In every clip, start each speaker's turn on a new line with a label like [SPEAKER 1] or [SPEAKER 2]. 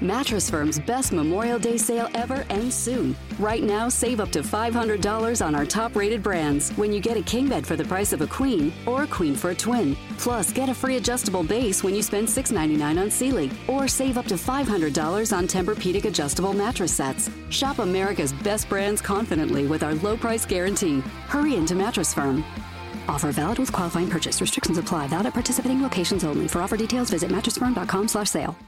[SPEAKER 1] Mattress Firm's best Memorial Day sale ever ends soon. Right now, save up to $500 on our top rated brands when you get a king bed for the price of a queen or a queen for a twin. Plus, get a free adjustable base when you spend $6.99 on Sealy or save up to $500 on Tempur-Pedic adjustable mattress sets. Shop America's best brands confidently with our low price guarantee. Hurry into Mattress Firm. Offer valid with qualifying purchase. Restrictions apply. Valid at participating locations only. For offer details, visit mattressfirm.com/sale.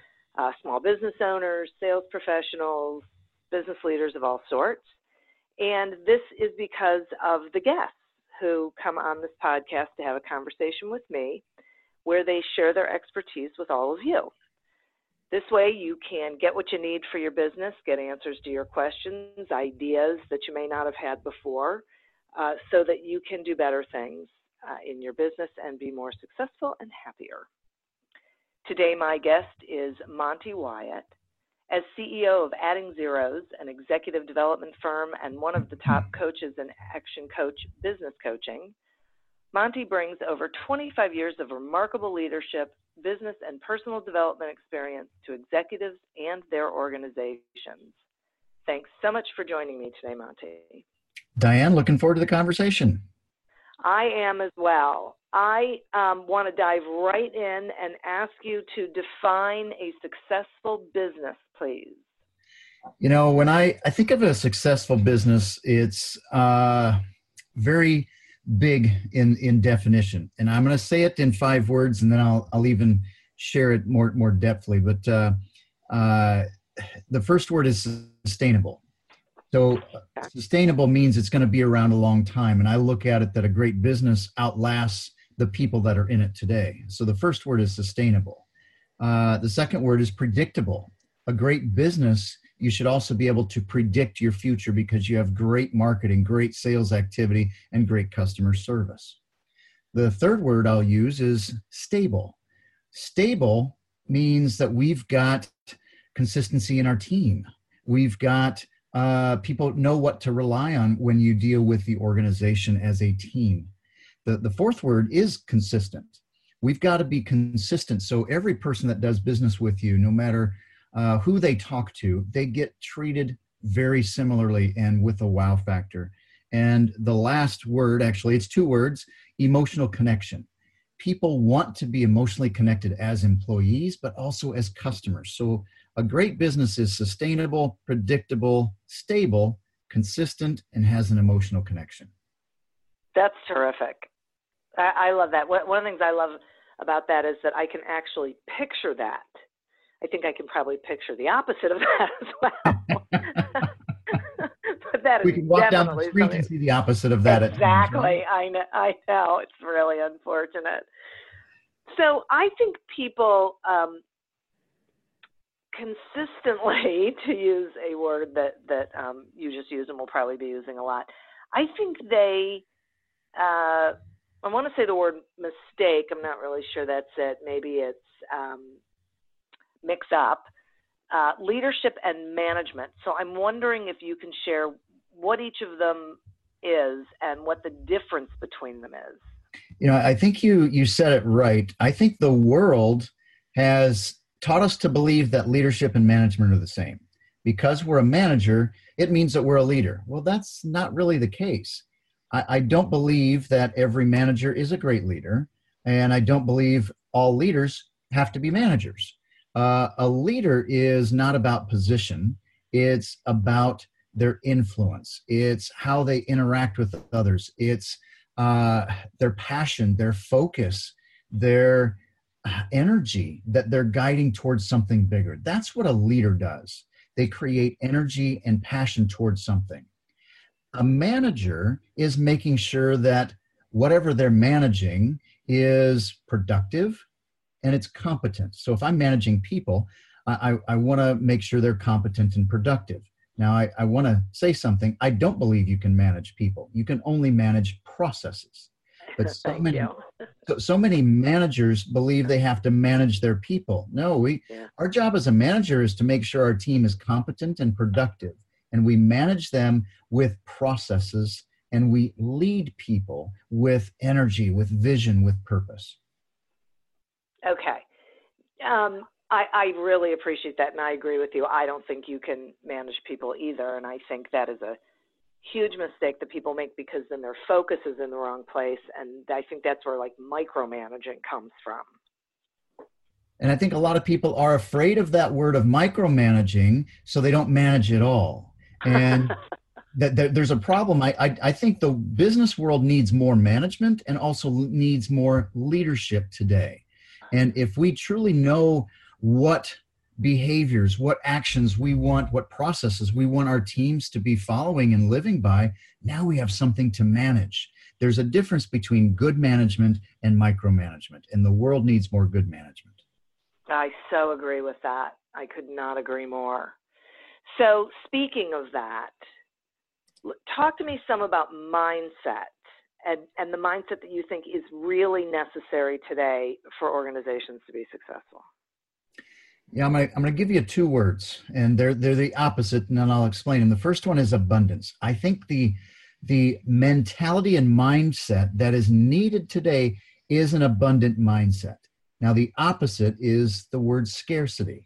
[SPEAKER 2] uh, small business owners, sales professionals, business leaders of all sorts. And this is because of the guests who come on this podcast to have a conversation with me where they share their expertise with all of you. This way, you can get what you need for your business, get answers to your questions, ideas that you may not have had before, uh, so that you can do better things uh, in your business and be more successful and happier. Today, my guest is Monte Wyatt. As CEO of Adding Zeros, an executive development firm and one of the top mm-hmm. coaches in ActionCOACH business coaching, Monte brings over 25 years of remarkable leadership, business, and personal development experience to executives and their organizations. Thanks so much for joining me today, Monte.
[SPEAKER 3] Diane, looking forward to the conversation.
[SPEAKER 2] I am as well. I um, want to dive right in and ask you to define a successful business, please.
[SPEAKER 3] You know, when I, I think of a successful business, it's uh, very big in, in definition. And I'm going to say it in five words and then I'll, I'll even share it more, more depthly. But uh, uh, the first word is sustainable. So sustainable means it's going to be around a long time. And I look at it that a great business outlasts the people that are in it today. So the first word is sustainable. Uh, the second word is predictable. A great business, you should also be able to predict your future because you have great marketing, great sales activity, and great customer service. The third word I'll use is stable. Stable means that we've got consistency in our team. We've got uh, people know what to rely on when you deal with the organization as a team. The, the fourth word is consistent. We've got to be consistent. So every person that does business with you, no matter uh, who they talk to, they get treated very similarly and with a wow factor. And the last word, actually, it's two words emotional connection. People want to be emotionally connected as employees, but also as customers. So a great business is sustainable, predictable, stable, consistent, and has an emotional connection.
[SPEAKER 2] That's terrific. I, I love that. One, of the things I love about that is that I can actually picture that. I think I can probably picture the opposite of that as well. but that
[SPEAKER 3] we can walk down the street and see the opposite of that.
[SPEAKER 2] Exactly. Times, right? I know. I know. It's really unfortunate. So I think people um, consistently, to use a word that that um, you just used and will probably be using a lot, I think they. Uh, I want to say the word mistake. I'm not really sure that's it. Maybe it's um, mix up uh, leadership and management. So I'm wondering if you can share what each of them is and what the difference between them is.
[SPEAKER 3] You know, I think you you said it right. I think the world has taught us to believe that leadership and management are the same. Because we're a manager, it means that we're a leader. Well, that's not really the case. I, I don't believe that every manager is a great leader, and I don't believe all leaders have to be managers. Uh, a leader is not about position, it's about their influence, it's how they interact with others, it's uh, their passion, their focus, their uh, energy that they're guiding towards something bigger. That's what a leader does. They create energy and passion towards something. A manager is making sure that whatever they're managing is productive and it's competent. So if I'm managing people, I, I want to make sure they're competent and productive. Now, I, I want to say something. I don't believe you can manage people. You can only manage processes. But so many, so, so, many managers believe they have to manage their people. No, we yeah. our job as a manager is to make sure our team is competent and productive, and we manage them with processes, and we lead people with energy, with vision, with purpose.
[SPEAKER 2] Okay. Um, I, I really appreciate that, and I agree with you. I don't think you can manage people either, and I think that is a huge mistake that people make because then their focus is in the wrong place, and I think that's where like micromanaging comes from.
[SPEAKER 3] And I think a lot of people are afraid of that word of micromanaging, so they don't manage at all. And that, that, there's a problem. I, I, I think the business world needs more management and also needs more leadership today. And if we truly know what behaviors, what actions we want, what processes we want our teams to be following and living by, now we have something to manage. There's a difference between good management and micromanagement, and the world needs more good management.
[SPEAKER 2] I so agree with that. I could not agree more. So, speaking of that, talk to me some about mindset and, and the mindset that you think is really necessary today for organizations to be successful?
[SPEAKER 3] Yeah, I'm gonna, I'm gonna give you two words, and they're they're the opposite, and then I'll explain them. The first one is abundance. I think the the mentality and mindset that is needed today is an abundant mindset. Now, the opposite is the word scarcity.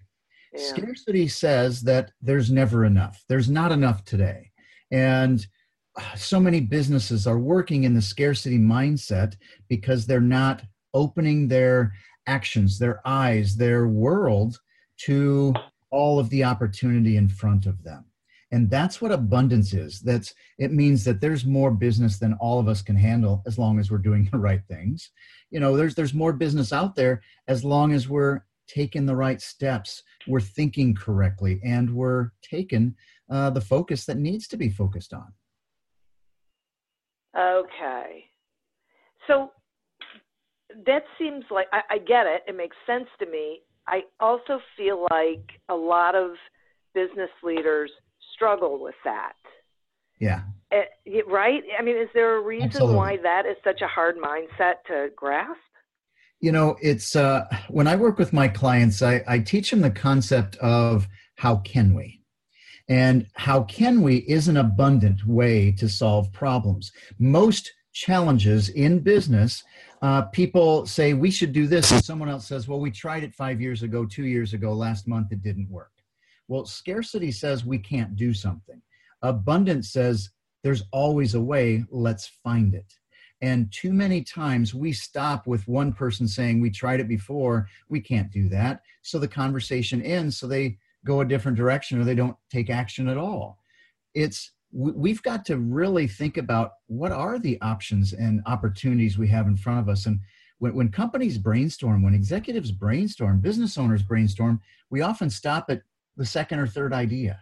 [SPEAKER 3] Yeah. Scarcity says that there's never enough. There's not enough today, and uh, so many businesses are working in the scarcity mindset because they're not opening their actions, their eyes, their world to all of the opportunity in front of them. And that's what abundance is. That's it means that there's more business than all of us can handle as long as we're doing the right things. You know, there's there's more business out there as long as we're taking the right steps, we're thinking correctly, and we're taking uh, the focus that needs to be focused on.
[SPEAKER 2] Okay. So that seems like I, I get it. It makes sense to me. I also feel like a lot of business leaders struggle with that.
[SPEAKER 3] Yeah.
[SPEAKER 2] Uh, right? I mean, is there a reason Absolutely. why that is such a hard mindset to grasp?
[SPEAKER 3] You know, it's uh, when I work with my clients, I, I teach them the concept of how can we? And how can we is an abundant way to solve problems. Most challenges in business, uh, people say we should do this, and someone else says, well, we tried it five years ago, two years ago, last month, it didn't work. Well, scarcity says we can't do something. Abundance says there's always a way, let's find it. And too many times we stop with one person saying, We tried it before, we can't do that. So the conversation ends. So they go a different direction or they don't take action at all. It's we've got to really think about what are the options and opportunities we have in front of us and when, when companies brainstorm when executives brainstorm business owners brainstorm we often stop at the second or third idea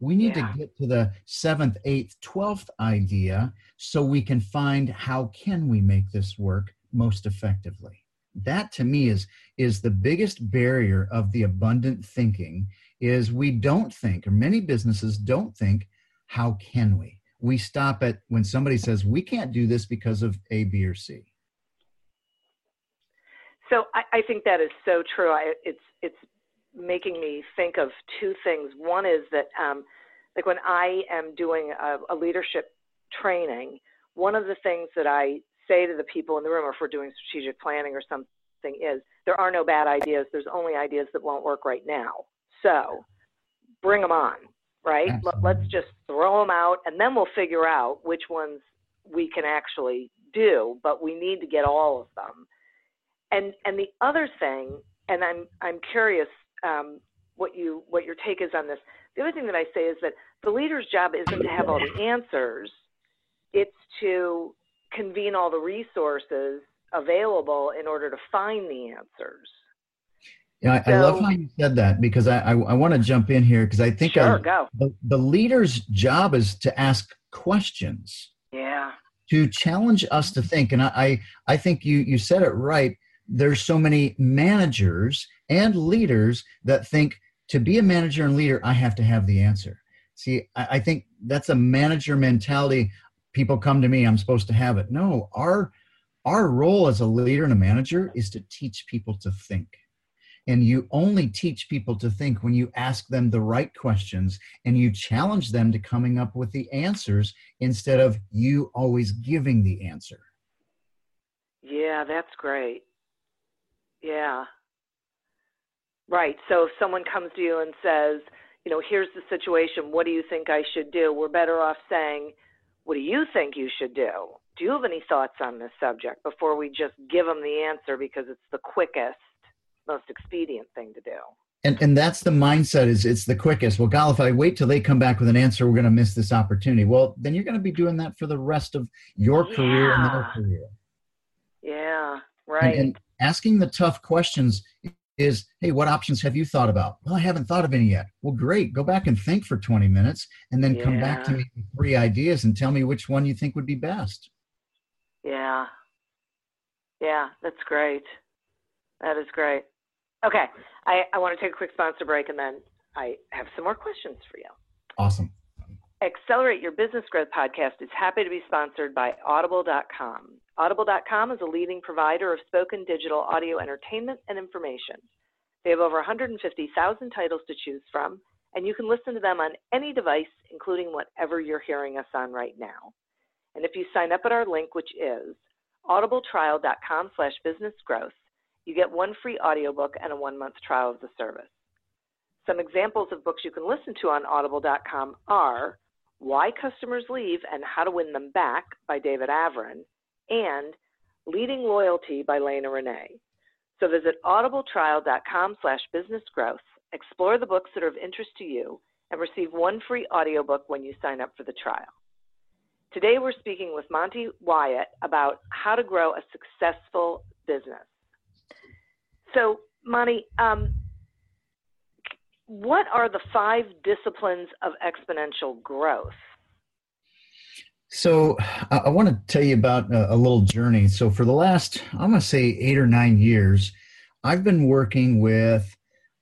[SPEAKER 3] we need yeah. to get to the seventh eighth twelfth idea so we can find how can we make this work most effectively. That to me is is the biggest barrier of the abundant thinking is we don't think or many businesses don't think how can we? We stop at when somebody says we can't do this because of a b or c.
[SPEAKER 2] So i, I think that is so true. I, it's it's making me think of two things one is that um, like when i am doing a, a leadership training one of the things that i say to the people in the room or if we're doing strategic planning or something is there are no bad ideas there's only ideas that won't work right now so bring them on right? Absolutely. Let's just throw them out and then we'll figure out which ones we can actually do, but we need to get all of them. And and the other thing, and I'm I'm curious um, what you what your take is on this. The other thing that I say is that the leader's job isn't to have all the answers; it's to convene all the resources available in order to find the answers.
[SPEAKER 3] Yeah, I, so, I, love how you said that because I, I, I want to jump in here because I think
[SPEAKER 2] sure,
[SPEAKER 3] I,
[SPEAKER 2] go.
[SPEAKER 3] The, the leader's job is to ask questions.
[SPEAKER 2] Yeah.
[SPEAKER 3] To challenge us to think. And I, I, I think you, you said it right. There's so many managers and leaders that think to be a manager and leader, I have to have the answer. See, I, I think that's a manager mentality. People come to me, I'm supposed to have it. No, our our role as a leader and a manager is to teach people to think and you only teach people to think when you ask them the right questions and you challenge them to coming up with the answers instead of you always giving the answer.
[SPEAKER 2] Yeah, that's great. Yeah. Right. So if someone comes to you and says, you know, here's the situation, what do you think I should do? We're better off saying, what do you think you should do? Do you have any thoughts on this subject before we just give them the answer because it's the quickest most expedient thing to do.
[SPEAKER 3] And and that's the mindset is it's the quickest. Well, God, if I wait till they come back with an answer, we're going to miss this opportunity. Well, then you're going to be doing that for the rest of your
[SPEAKER 2] yeah.
[SPEAKER 3] career and their career.
[SPEAKER 2] Yeah, right.
[SPEAKER 3] And, and asking the tough questions is, hey, what options have you thought about? Well, I haven't thought of any yet. Well, great. Go back and think for 20 minutes and then yeah. come back to me with three ideas and tell me which one you think would be best.
[SPEAKER 2] Yeah. Yeah, that's great. That is great. Okay, I, I want to take a quick sponsor break and then I have some more questions for you.
[SPEAKER 3] Awesome.
[SPEAKER 2] Accelerate Your Business Growth podcast is happy to be sponsored by Audible.com. Audible.com is a leading provider of spoken digital audio entertainment and information. They have over 150,000 titles to choose from, and you can listen to them on any device, including whatever you're hearing us on right now. And if you sign up at our link, which is audibletrial.com slash businessgrowth, you get one free audiobook and a one month trial of the service. Some examples of books you can listen to on audible.com are Why Customers Leave and How to Win Them Back by David Avrin and Leading Loyalty by Lena Renee. So visit audibletrial.com slash businessgrowth, explore the books that are of interest to you, and receive one free audiobook when you sign up for the trial. Today we're speaking with Monte Wyatt about how to grow a successful business. So, Monte, um, what are the five disciplines of exponential growth?
[SPEAKER 3] So, I, I want to tell you about a, a, little journey. So, for the last, I'm going to say eight or nine years, I've been working with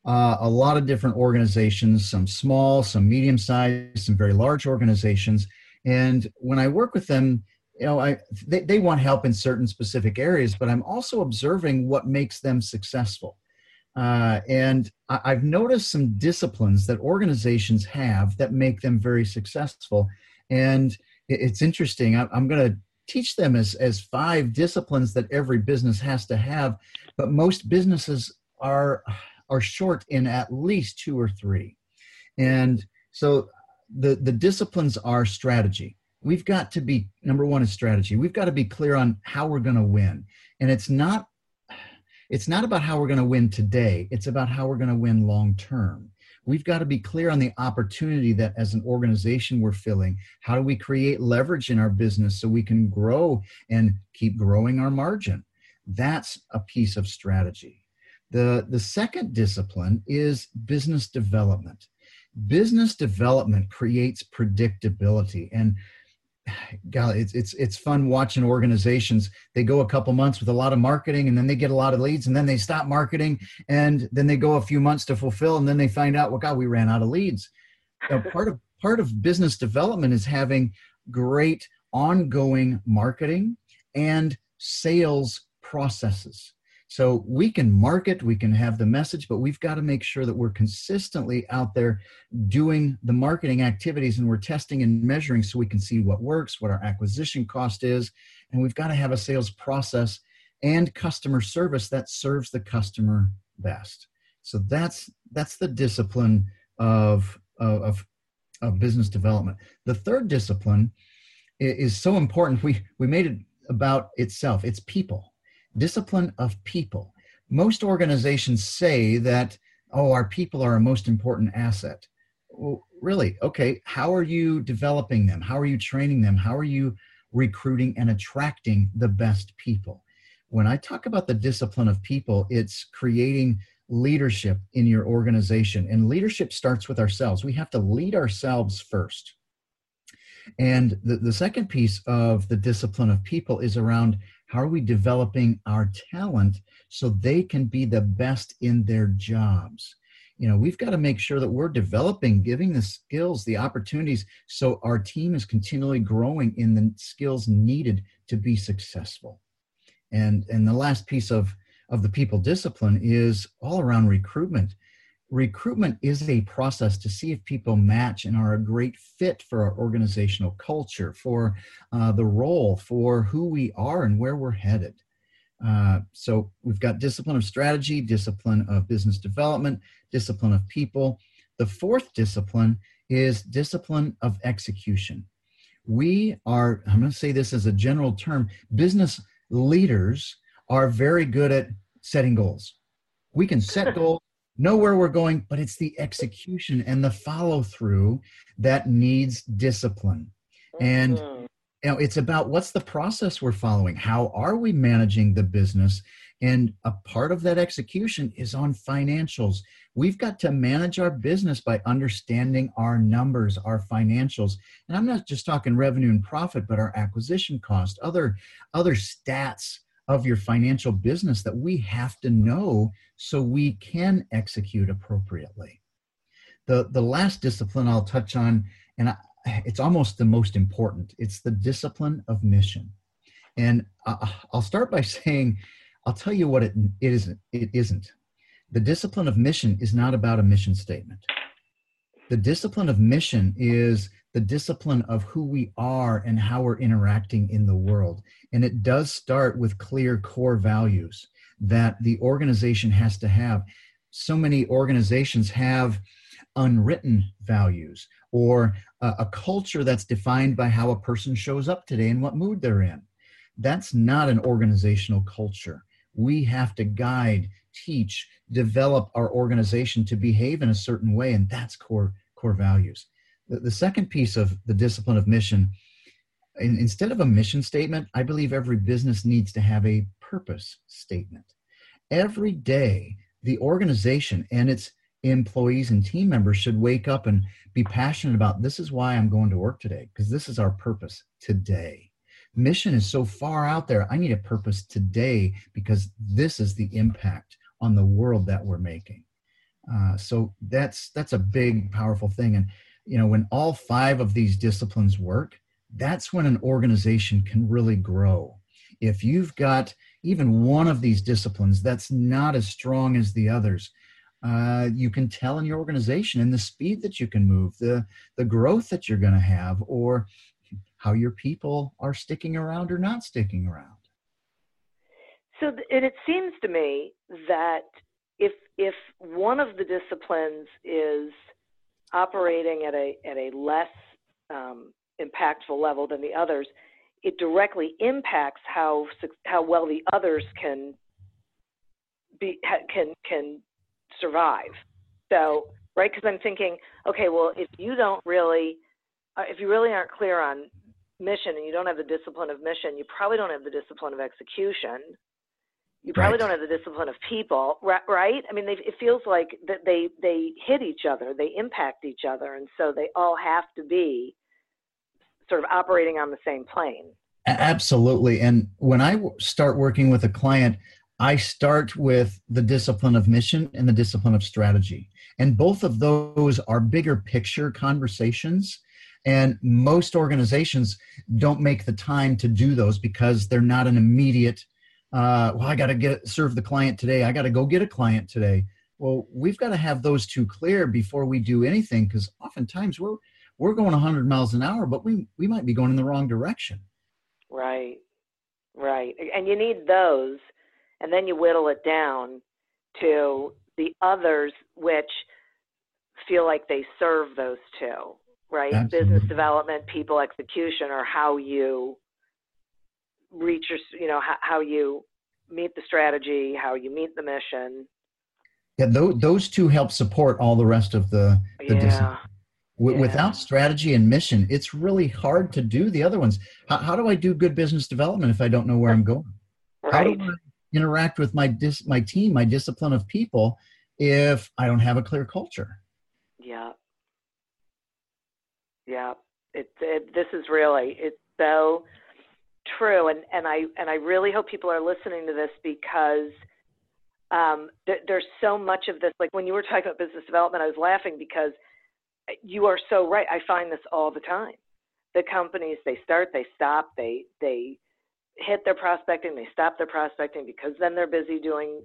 [SPEAKER 3] uh, a lot of different organizations, some small, some medium sized, some very large organizations. And when I work with them, you know, I they, they want help in certain specific areas, but I'm also observing what makes them successful. Uh, and I, I've noticed some disciplines that organizations have that make them very successful. And it's interesting. I'm going to teach them as, as five disciplines that every business has to have, but most businesses are are short in at least two or three. And so the, the disciplines are strategy. We've got to be number one is strategy. We've got to be clear on how we're going to win. And it's not it's not about how we're going to win today. It's about how we're going to win long term we've got to be clear on the opportunity that as an organization we're filling. How do we create leverage in our business so we can grow and keep growing our margin? That's a piece of strategy. The the second discipline is business development. Business development creates predictability and golly, it's it's it's fun watching organizations. They go a couple months with a lot of marketing, and then they get a lot of leads, and then they stop marketing, and then they go a few months to fulfill, and then they find out, well, God, we ran out of leads. Know, part of part of business development is having great ongoing marketing and sales processes. So we can market, we can have the message, but we've got to make sure that we're consistently out there doing the marketing activities and we're testing and measuring so we can see what works, what our acquisition cost is, and we've got to have a sales process and customer service that serves the customer best. So that's that's the discipline of of, of business development. The third discipline is so important. We we made it about itself. It's people discipline of people. Most organizations say that, oh, our people are our most important asset. Well, really? Okay, how are you developing them? How are you training them? How are you recruiting and attracting the best people? When I talk about the discipline of people, it's creating leadership in your organization. And leadership starts with ourselves. We have to lead ourselves first. And the, the second piece of the discipline of people is around how are we developing our talent so they can be the best in their jobs? You know, we've got to make sure that we're developing, giving the skills, the opportunities, so our team is continually growing in the skills needed to be successful. And and the last piece of of the people discipline is all around recruitment recruitment is a process to see if people match and are a great fit for our organizational culture, for uh, the role, for who we are and where we're headed. Uh, so we've got discipline of strategy, discipline of business development, discipline of people. The fourth discipline is discipline of execution. We are, I'm going to say this as a general term, business leaders are very good at setting goals. We can set goals know where we're going, but it's the execution and the follow through that needs discipline. And mm-hmm. you know, it's about what's the process we're following? How are we managing the business? And a part of that execution is on financials. We've got to manage our business by understanding our numbers, our financials. And I'm not just talking revenue and profit, but our acquisition cost, other other stats of your financial business that we have to know so we can execute appropriately. The, the last discipline I'll touch on, and I, it's almost the most important, it's the discipline of mission. And uh, I'll start by saying, I'll tell you what it, it isn't. It isn't. The discipline of mission is not about a mission statement. The discipline of mission is the discipline of who we are and how we're interacting in the world. And it does start with clear core values that the organization has to have. So many organizations have unwritten values or a, a culture that's defined by how a person shows up today and what mood they're in. That's not an organizational culture. We have to guide, teach, develop our organization to behave in a certain way, and that's core core values. The, the second piece of the discipline of mission, in, instead of a mission statement, I believe every business needs to have a purpose statement. Every day, the organization and its employees and team members should wake up and be passionate about this is why I'm going to work today, because this is our purpose today. Mission is so far out there. I need a purpose today because this is the impact on the world that we're making. Uh, so that's that's a big, powerful thing. And you know when all five of these disciplines work that's when an organization can really grow. If you've got even one of these disciplines that's not as strong as the others uh, you can tell in your organization and the speed that you can move the the growth that you're going to have or how your people are sticking around or not sticking around.
[SPEAKER 2] So and it seems to me that if if one of the disciplines is operating at a at a less um, impactful level than the others, it directly impacts how how well the others can be can can survive. So right, because I'm thinking, okay, well, if you don't really, uh, if you really aren't clear on mission and you don't have the discipline of mission, you probably don't have the discipline of execution you probably right. don't have the discipline of people right i mean they, it feels like that they they hit each other they impact each other and so they all have to be sort of operating on the same plane.
[SPEAKER 3] Absolutely. And when I start working with a client, I start with the discipline of mission and the discipline of strategy. And both of those are bigger picture conversations. And most organizations don't make the time to do those because they're not an immediate, uh, well, I got to get serve the client today. I got to go get a client today. Well, we've got to have those two clear before we do anything because oftentimes we're we're going 100 miles an hour, but we we might be going in the wrong direction.
[SPEAKER 2] Right, right, and you need those and then you whittle it down to the others which feel like they serve those two right Absolutely. business development people execution or how you reach your you know how, how you meet the strategy how you meet the mission
[SPEAKER 3] yeah those, those two help support all the rest of the, the
[SPEAKER 2] yeah. Discipline.
[SPEAKER 3] W- yeah. Without strategy and mission, it's really hard to do the other ones. How, how do I do good business development if I don't know where I'm going?
[SPEAKER 2] Right.
[SPEAKER 3] How do I interact with my dis- my team, my discipline of people, if I don't have a clear culture.
[SPEAKER 2] Yeah. Yeah. It, it this is really it's so true, and and I and I really hope people are listening to this because um, th- there's so much of this. Like when you were talking about business development, I was laughing because you are so right. I find this all the time. The companies they start, they stop, they they hit their prospecting, they stop their prospecting because then they're busy doing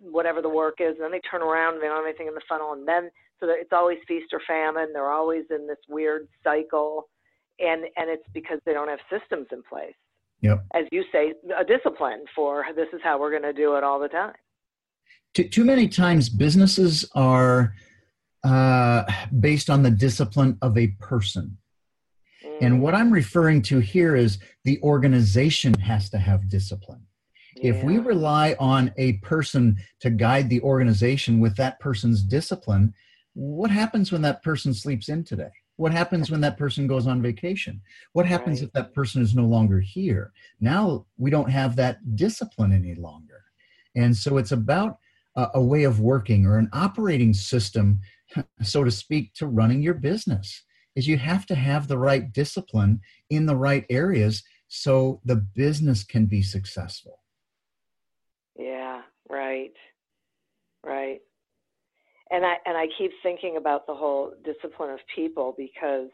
[SPEAKER 2] whatever the work is, and then they turn around and they don't have anything in the funnel, and then so it's always feast or famine. They're always in this weird cycle, and and it's because they don't have systems in place.
[SPEAKER 3] Yep.
[SPEAKER 2] As you say, a discipline for this is how we're going to do it all the time.
[SPEAKER 3] Too, too many times, businesses are uh, based on the discipline of a person. And what I'm referring to here is the organization has to have discipline. Yeah. If we rely on a person to guide the organization with that person's discipline, what happens when that person sleeps in today? What happens when that person goes on vacation? What happens right. if that person is no longer here? Now we don't have that discipline any longer. And so it's about a, a way of working or an operating system, so to speak, to running your business is you have to have the right discipline in the right areas so the business can be successful.
[SPEAKER 2] Yeah, right. Right. And I and I keep thinking about the whole discipline of people because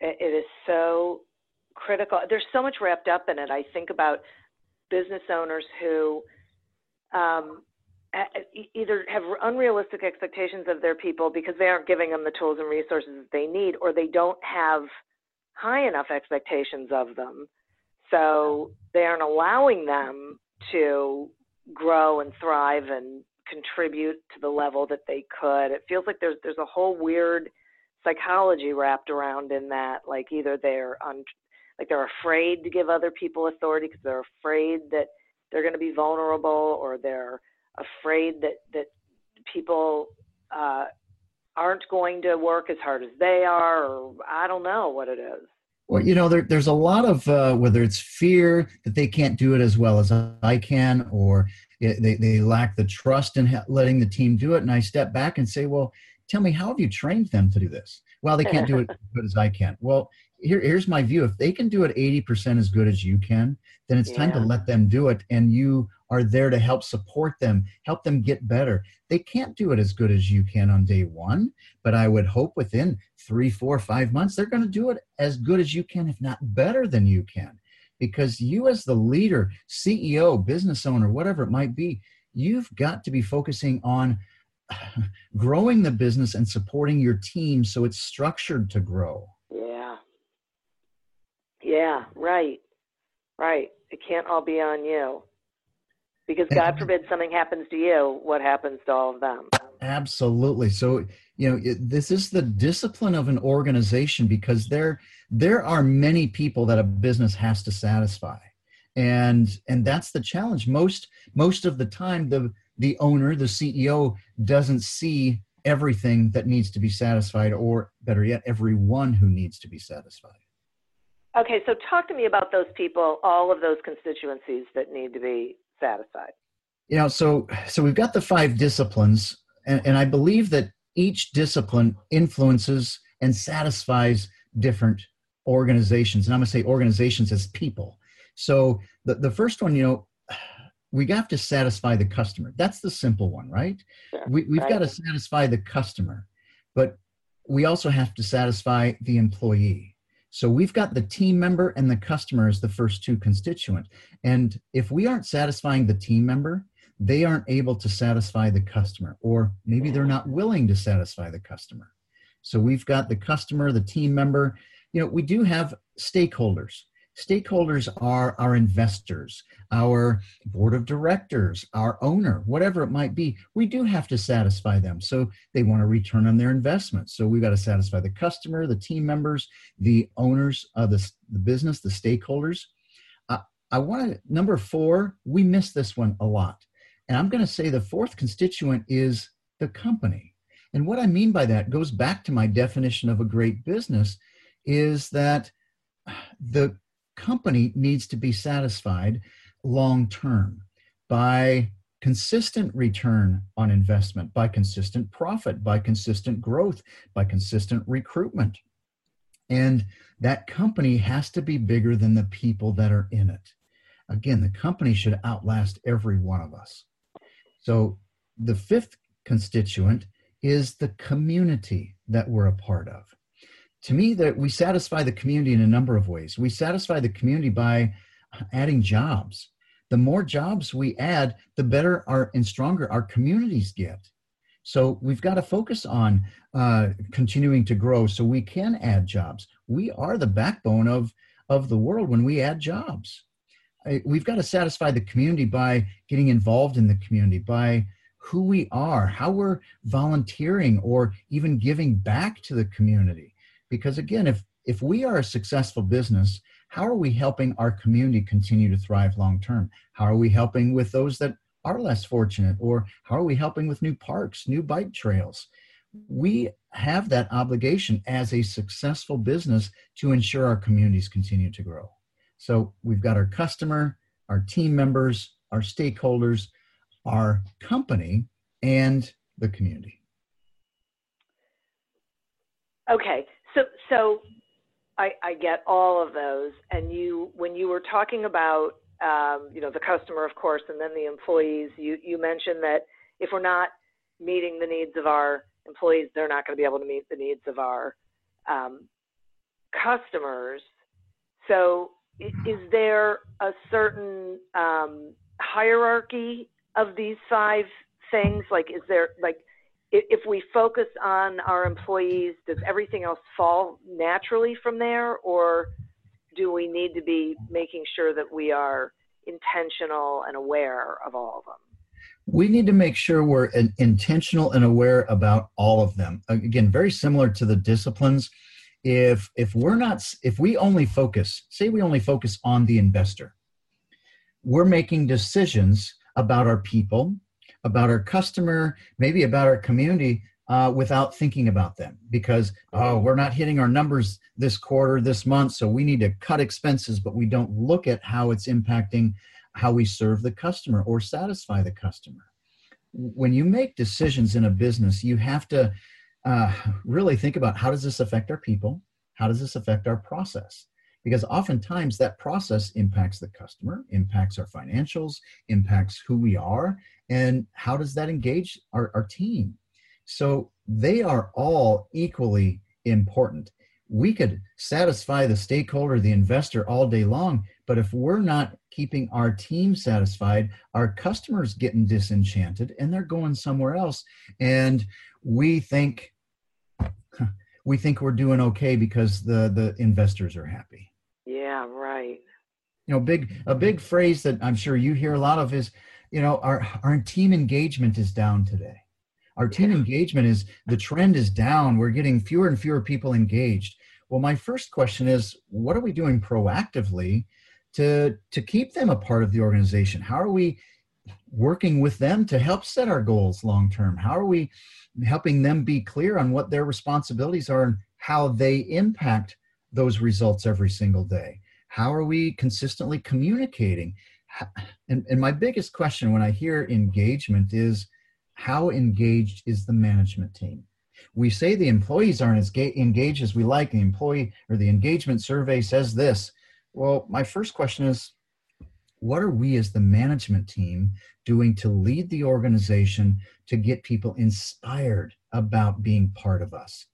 [SPEAKER 2] it, it is so critical. There's so much wrapped up in it. I think about business owners who um, either have unrealistic expectations of their people because they aren't giving them the tools and resources that they need, or they don't have high enough expectations of them. So they aren't allowing them to grow and thrive and contribute to the level that they could. It feels like there's there's a whole weird psychology wrapped around in that. Like either they're un, like they're afraid to give other people authority because they're afraid that they're going to be vulnerable, or they're afraid that that people uh, aren't going to work as hard as they are, or I don't know what it is.
[SPEAKER 3] Well, you know, there, there's a lot of uh, whether it's fear that they can't do it as well as I can, or they, they lack the trust in letting the team do it. And I step back and say, well, tell me, how have you trained them to do this? Well, they can't do it as good as I can. Well, here, here's my view. If they can do it 80% as good as you can, then it's yeah. time to let them do it. And you are there to help support them, help them get better. They can't do it as good as you can on day one, but I would hope within three, four, five months, they're going to do it as good as you can, if not better than you can. Because you, as the leader, CEO, business owner, whatever it might be, you've got to be focusing on growing the business and supporting your team so it's structured to grow.
[SPEAKER 2] Yeah. Yeah, right. Right. It can't all be on you. Because God forbid something happens to you, what happens to all of them?
[SPEAKER 3] Absolutely. So, you know, it, this is the discipline of an organization because there there are many people that a business has to satisfy. And and that's the challenge. Most most of the time the the owner, the CEO doesn't see everything that needs to be satisfied or better yet everyone who needs to be satisfied.
[SPEAKER 2] Okay, so talk to me about those people, all of those constituencies that need to be satisfied?
[SPEAKER 3] You know, so so we've got the five disciplines, and, and I believe that each discipline influences and satisfies different organizations, and I'm going to say organizations as people. So the, the first one, you know, we have to satisfy the customer. That's the simple one, right? Sure. We, we've right. got to satisfy the customer, but we also have to satisfy the employee. So we've got the team member and the customer as the first two constituent. And if we aren't satisfying the team member, they aren't able to satisfy the customer, or maybe they're not willing to satisfy the customer. So we've got the customer, the team member. You know, we do have stakeholders. Stakeholders are our investors, our board of directors, our owner, whatever it might be. We do have to satisfy them. So they want a return on their investment. So we've got to satisfy the customer, the team members, the owners of the, the business, the stakeholders. Uh, I want to, number four, we miss this one a lot. And I'm going to say the fourth constituent is the company. And what I mean by that goes back to my definition of a great business is that the company needs to be satisfied long term by consistent return on investment, by consistent profit, by consistent growth, by consistent recruitment. And that company has to be bigger than the people that are in it. Again, the company should outlast every one of us. So the fifth constituent is the community that we're a part of to me that we satisfy the community in a number of ways. We satisfy the community by adding jobs. The more jobs we add the better our and stronger our communities get. So we've got to focus on uh, continuing to grow so we can add jobs. We are the backbone of of the world when we add jobs. We've got to satisfy the community by getting involved in the community by who we are how we're volunteering or even giving back to the community because again if if we are a successful business how are we helping our community continue to thrive long term how are we helping with those that are less fortunate? Or how are we helping with new parks new bike trails? We have that obligation as a successful business to ensure our communities continue to grow. So we've got our customer our team members our stakeholders our company and the community.
[SPEAKER 2] Okay so, I, I get all of those. And you, when you were talking about, um, you know, the customer, of course, and then the employees, you, you mentioned that if we're not meeting the needs of our employees, they're not going to be able to meet the needs of our um, customers. So, is there a certain um, hierarchy of these five things? Like, is there like if we focus on our employees, does everything else fall naturally from there, or do we need to be making sure that we are intentional and aware of all of them?
[SPEAKER 3] We need to make sure we're intentional and aware about all of them. Again, very similar to the disciplines. If if we're not if we only focus, say we only focus on the investor, we're making decisions about our people, about our customer, maybe about our community uh, without thinking about them because, oh, we're not hitting our numbers this quarter, this month, so we need to cut expenses, but we don't look at how it's impacting how we serve the customer or satisfy the customer. When you make decisions in a business, you have to uh, really think about how does this affect our people? How does this affect our process? because oftentimes that process impacts the customer, impacts our financials, impacts who we are, and how does that engage our, our team? So they are all equally important. We could satisfy the stakeholder, the investor all day long, but if we're not keeping our team satisfied, our customers getting disenchanted and they're going somewhere else. And we think we think we're doing okay because the the investors are happy.
[SPEAKER 2] Yeah, right.
[SPEAKER 3] You know, big a big phrase that I'm sure you hear a lot of is you know our our team engagement is down today. Our team engagement is the trend is down. We're getting fewer and fewer people engaged. Well my first question is what are we doing proactively to to keep them a part of the organization? How are we working with them to help set our goals long term how are we helping them be clear on what their responsibilities are and how they impact those results every single day? How are we consistently communicating and, and my biggest question when I hear engagement is how engaged is the management team? We say the employees aren't as engaged as we like. The employee or the engagement survey says this. Well, my first question is what are we as the management team doing to lead the organization to get people inspired about being part of us?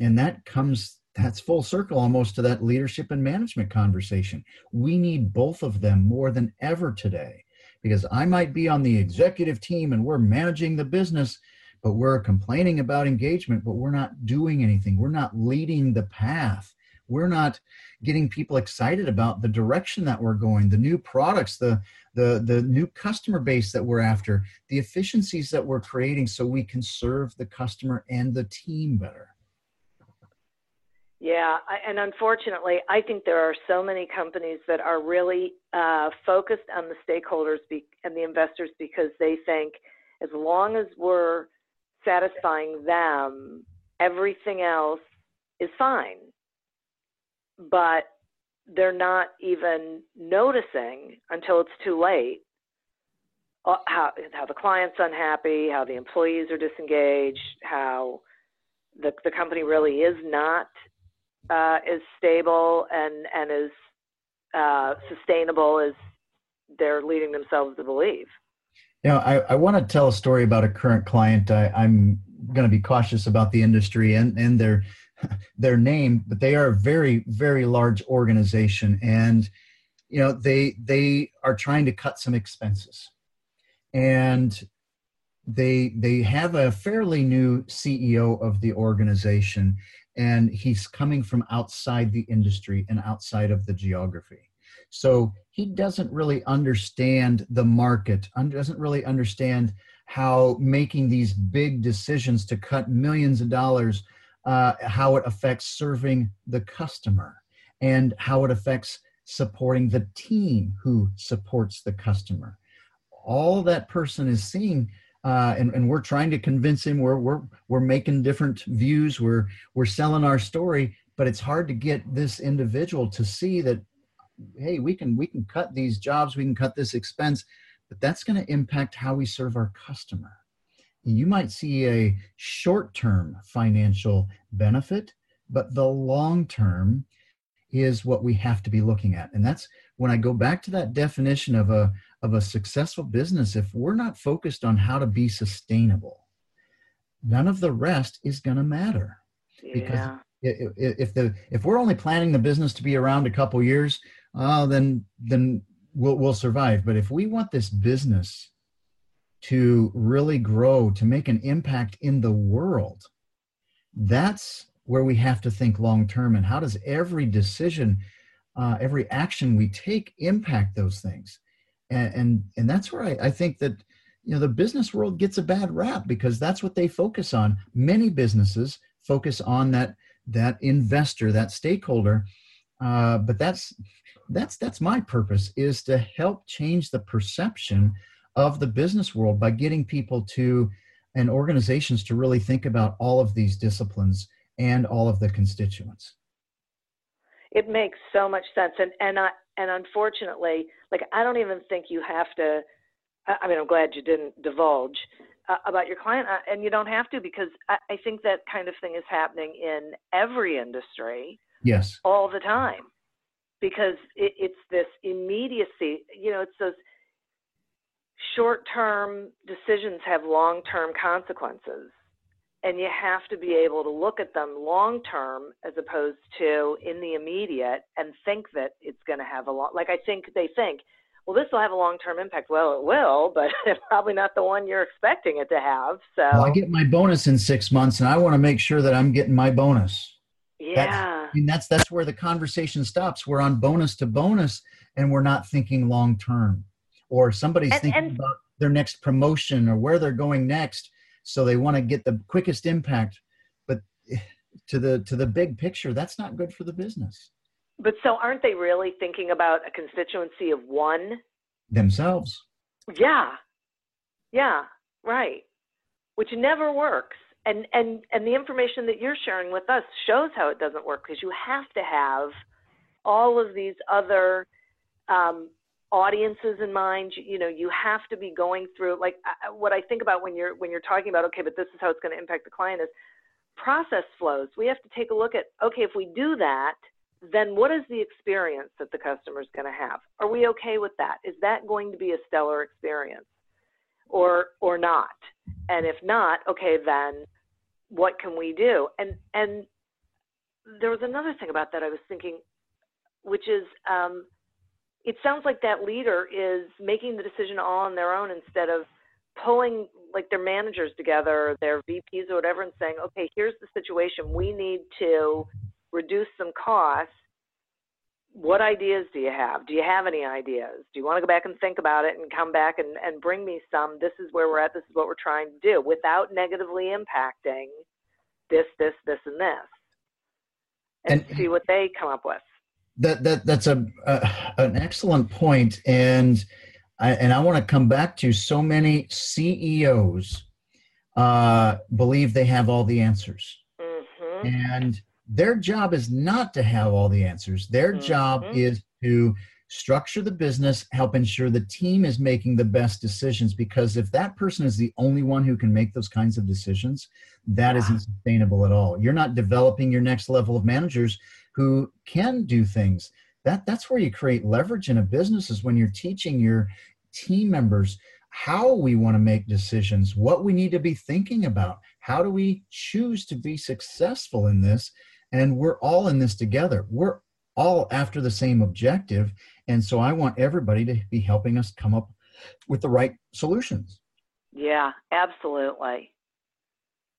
[SPEAKER 3] And that comes, that's full circle almost to that leadership and management conversation. We need both of them more than ever today because I might be on the executive team and we're managing the business, but we're complaining about engagement, but we're not doing anything. We're not leading the path. We're not getting people excited about the direction that we're going, the new products, the the the new customer base that we're after, the efficiencies that we're creating so we can serve the customer and the team better.
[SPEAKER 2] Yeah, and unfortunately, I think there are so many companies that are really uh, focused on the stakeholders be- and the investors because they think as long as we're satisfying them, everything else is fine. But they're not even noticing until it's too late uh, how, how the client's unhappy, how the employees are disengaged, how the, the company really is not uh, as stable and and as uh, sustainable as they're leading themselves to believe.
[SPEAKER 3] You know, I, I want to tell a story about a current client. I, I'm going to be cautious about the industry and, and their their name, but they are a very very large organization, and you know they they are trying to cut some expenses, and they they have a fairly new CEO of the organization, and he's coming from outside the industry and outside of the geography. So he doesn't really understand the market, doesn't really understand how making these big decisions to cut millions of dollars, uh, how it affects serving the customer and how it affects supporting the team who supports the customer. All that person is seeing uh, and, and we're trying to convince him we're, we're, we're making different views. We're, we're selling our story but it's hard to get this individual to see that hey we can we can cut these jobs we can cut this expense but that's going to impact how we serve our customer. You might see a short term financial benefit but the long term is what we have to be looking at. And that's when i go back to that definition of a of a successful business, if we're not focused on how to be sustainable, none of the rest is going to matter.
[SPEAKER 2] Yeah.
[SPEAKER 3] Because if the if we're only planning the business to be around a couple years, uh, then then we'll we'll survive. But if we want this business to really grow, to make an impact in the world, that's where we have to think long term. And how does every decision, uh, every action we take impact those things? And and, and that's where I, I think that you know the business world gets a bad rap because that's what they focus on. Many businesses focus on that that investor that stakeholder. Uh, but that's that's that's my purpose is to help change the perception of the business world by getting people to and organizations to really think about all of these disciplines and all of the constituents.
[SPEAKER 2] It makes so much sense and and I, and unfortunately like i don't even think you have to i mean i'm glad you didn't divulge uh, about your client uh, and you don't have to because I, I think that kind of thing is happening in every industry
[SPEAKER 3] yes.
[SPEAKER 2] all the time because it, it's this immediacy you know it's those short term decisions have long term consequences and you have to be able to look at them long term as opposed to in the immediate and think that it's going to have a long like i think they think well this will have a long term impact. Well it will but it's probably not the one you're expecting it to have so
[SPEAKER 3] well, i get my bonus in six months and i want to make sure that i'm getting my bonus.
[SPEAKER 2] Yeah.
[SPEAKER 3] That's, I mean, that's that's where the conversation stops. We're on bonus to bonus and we're not thinking long term or somebody's and, thinking and, about their next promotion or where they're going next so they want to get the quickest impact but to the to the big picture that's not good for the business.
[SPEAKER 2] But so aren't they really thinking about a constituency of one?
[SPEAKER 3] Themselves.
[SPEAKER 2] Yeah. Yeah right. Which never works. And and and the information that you're sharing with us shows how it doesn't work because you have to have all of these other um, audiences in mind you know you have to be going through like what i think about when you're when you're talking about okay but this is how it's going to impact the client is process flows. We have to take a look at okay, if we do that, then what is the experience that the customer is going to have? Are we okay with that? Is that going to be a stellar experience or or not? And if not, okay, then what can we do? And and there was another thing about that I was thinking, which is um, it sounds like that leader is making the decision all on their own instead of pulling like their managers together, their VPs or whatever, and saying, okay, here's the situation. We need to reduce some costs. What ideas do you have? Do you have any ideas? Do you want to go back and think about it and come back and, and bring me some? This is where we're at. This is what we're trying to do without negatively impacting this, this, this, and this. And, and see what they come up with.
[SPEAKER 3] That that that's a, a an excellent point, and I, and I want to come back to so many CEOs uh, believe they have all the answers, mm-hmm. and their job is not to have all the answers. Their mm-hmm. job is to structure the business, help ensure the team is making the best decisions. Because if that person is the only one who can make those kinds of decisions, that yeah. not sustainable at all. You're not developing your next level of managers who can do things. That that's where you create leverage in a business is when you're teaching your team members how we want to make decisions, what we need to be thinking about, how do we choose to be successful in this and we're all in this together. We're all after the same objective. And so I want everybody to be helping us come up with the right solutions.
[SPEAKER 2] Yeah, absolutely.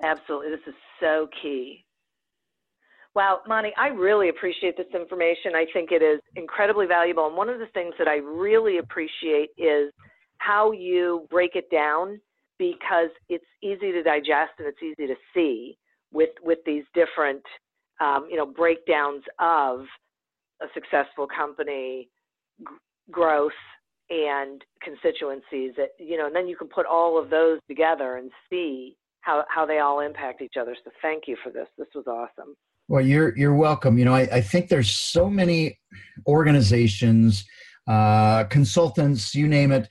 [SPEAKER 2] Absolutely. This is so key. Wow, Monte, I really appreciate this information. I think it is incredibly valuable. And one of the things that I really appreciate is how you break it down because it's easy to digest and it's easy to see with with these different um, you know breakdowns of a successful company g- growth and constituencies that you know and then you can put all of those together and see how how they all impact each other so thank you for this this was awesome
[SPEAKER 3] well you're you're welcome. You know i, I think there's so many organizations uh, consultants you name it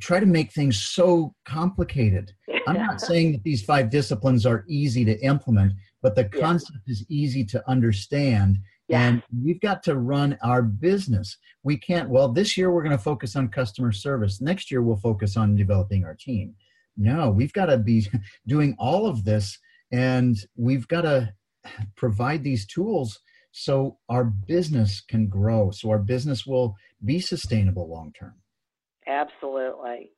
[SPEAKER 3] try to make things so complicated. I'm not saying that these five disciplines are easy to implement but the concept yeah. is easy to understand yeah. and we've got to run our business. We can't well this year we're going to focus on customer service. Next year we'll focus on developing our team. No we've got to be doing all of this and we've got to provide these tools so our business can grow so our business will be sustainable long term
[SPEAKER 2] absolutely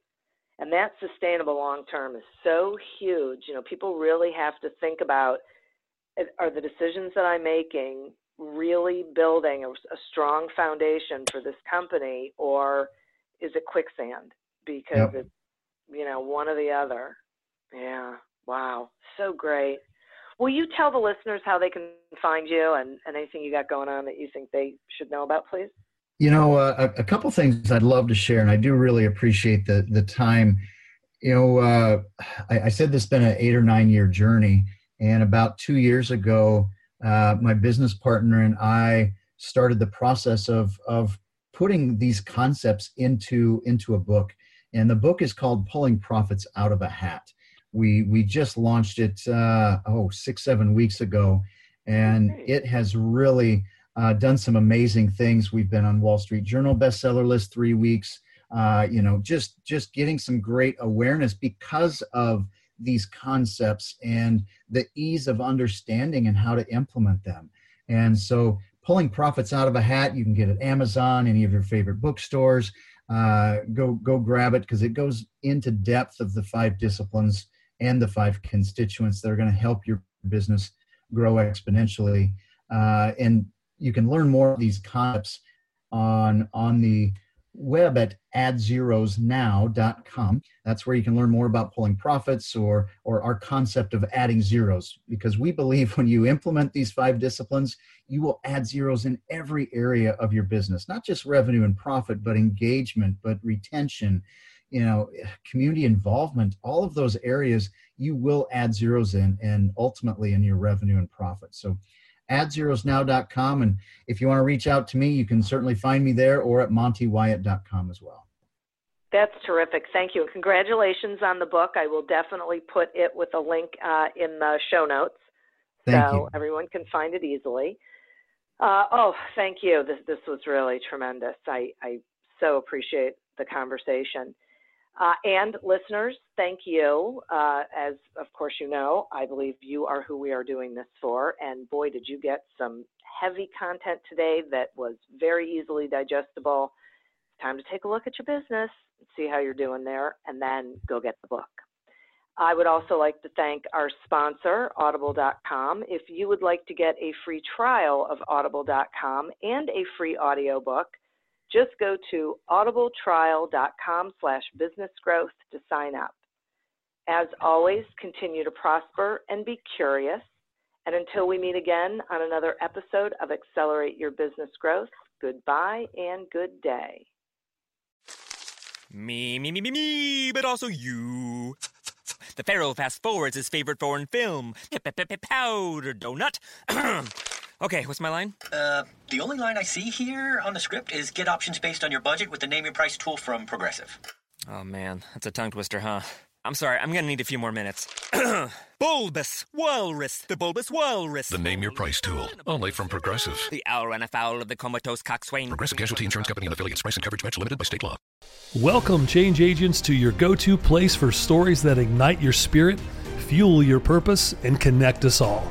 [SPEAKER 2] and that sustainable long term is so huge you know people really have to think about are the decisions that I'm making really building a, a strong foundation for this company, or is it quicksand? Because yep. it's you know one or the other. Yeah. Wow. So great. Will you tell the listeners how they can find you and, and anything you got going on that you think they should know about, please?
[SPEAKER 3] You know, uh, a, a, couple things I'd love to share, and I do really appreciate the the time. You know, uh, I, I, said this has been an eight or nine year journey, and about two years ago, uh, my business partner and I started the process of, of putting these concepts into, into a book. And the book is called Pulling Profits Out of a Hat. We, we just launched it, uh, oh, six, seven weeks ago. And it has really uh, done some amazing things. We've been on Wall Street Journal bestseller list three weeks. Uh, you know, just just getting some great awareness because of these concepts and the ease of understanding and how to implement them. And so, pulling profits out of a hat, you can get at Amazon, any of your favorite bookstores. Uh, go go grab it because it goes into depth of the five disciplines and the five constituents that are going to help your business grow exponentially. Uh, and you can learn more of these concepts on on the web at addzerosnow.com. That's where you can learn more about pulling profits or, or our concept of adding zeros, because we believe when you implement these five disciplines, you will add zeros in every area of your business, not just revenue and profit, but engagement, but retention, you know, community involvement, all of those areas you will add zeros in and ultimately in your revenue and profit. So addzerosnow.com And if you want to reach out to me, you can certainly find me there or at montewyatt.com as well.
[SPEAKER 2] That's terrific. Thank you. And congratulations on the book. I will definitely put it with a link uh, in the show notes
[SPEAKER 3] Thank
[SPEAKER 2] so
[SPEAKER 3] you.
[SPEAKER 2] everyone can find it easily. Uh, oh, thank you. This this was really tremendous. I I so appreciate the conversation. Uh, and listeners, thank you. Uh, as of course you know, I believe you are who we are doing this for. And boy, did you get some heavy content today that was very easily digestible. Time to take a look at your business, see how you're doing there, and then go get the book. I would also like to thank our sponsor, Audible.com. If you would like to get a free trial of Audible.com and a free audiobook, just go to audibletrial.com slash businessgrowth to sign up. As always, continue to prosper and be curious. And until we meet again on another episode of Accelerate Your Business Growth, goodbye and good day.
[SPEAKER 4] Me, me, me, me, me, but also you. The Pharaoh fast forwards his favorite foreign film, Powder Donut. Okay, what's my line?
[SPEAKER 5] Uh, the only line I see here on the script is get options based on your budget with the name your price tool from Progressive.
[SPEAKER 4] Oh man, that's a tongue twister, huh? I'm sorry, I'm gonna need a few more minutes. bulbous Walrus, the Bulbous Walrus.
[SPEAKER 6] The Name Your Price tool, only from Progressive.
[SPEAKER 4] The owl ran afoul of the comatose coxswain.
[SPEAKER 6] Progressive Casualty Insurance Company and affiliates. Price and coverage match limited by state law.
[SPEAKER 7] Welcome, change agents, to your go to place for stories that ignite your spirit, fuel your purpose, and connect us all.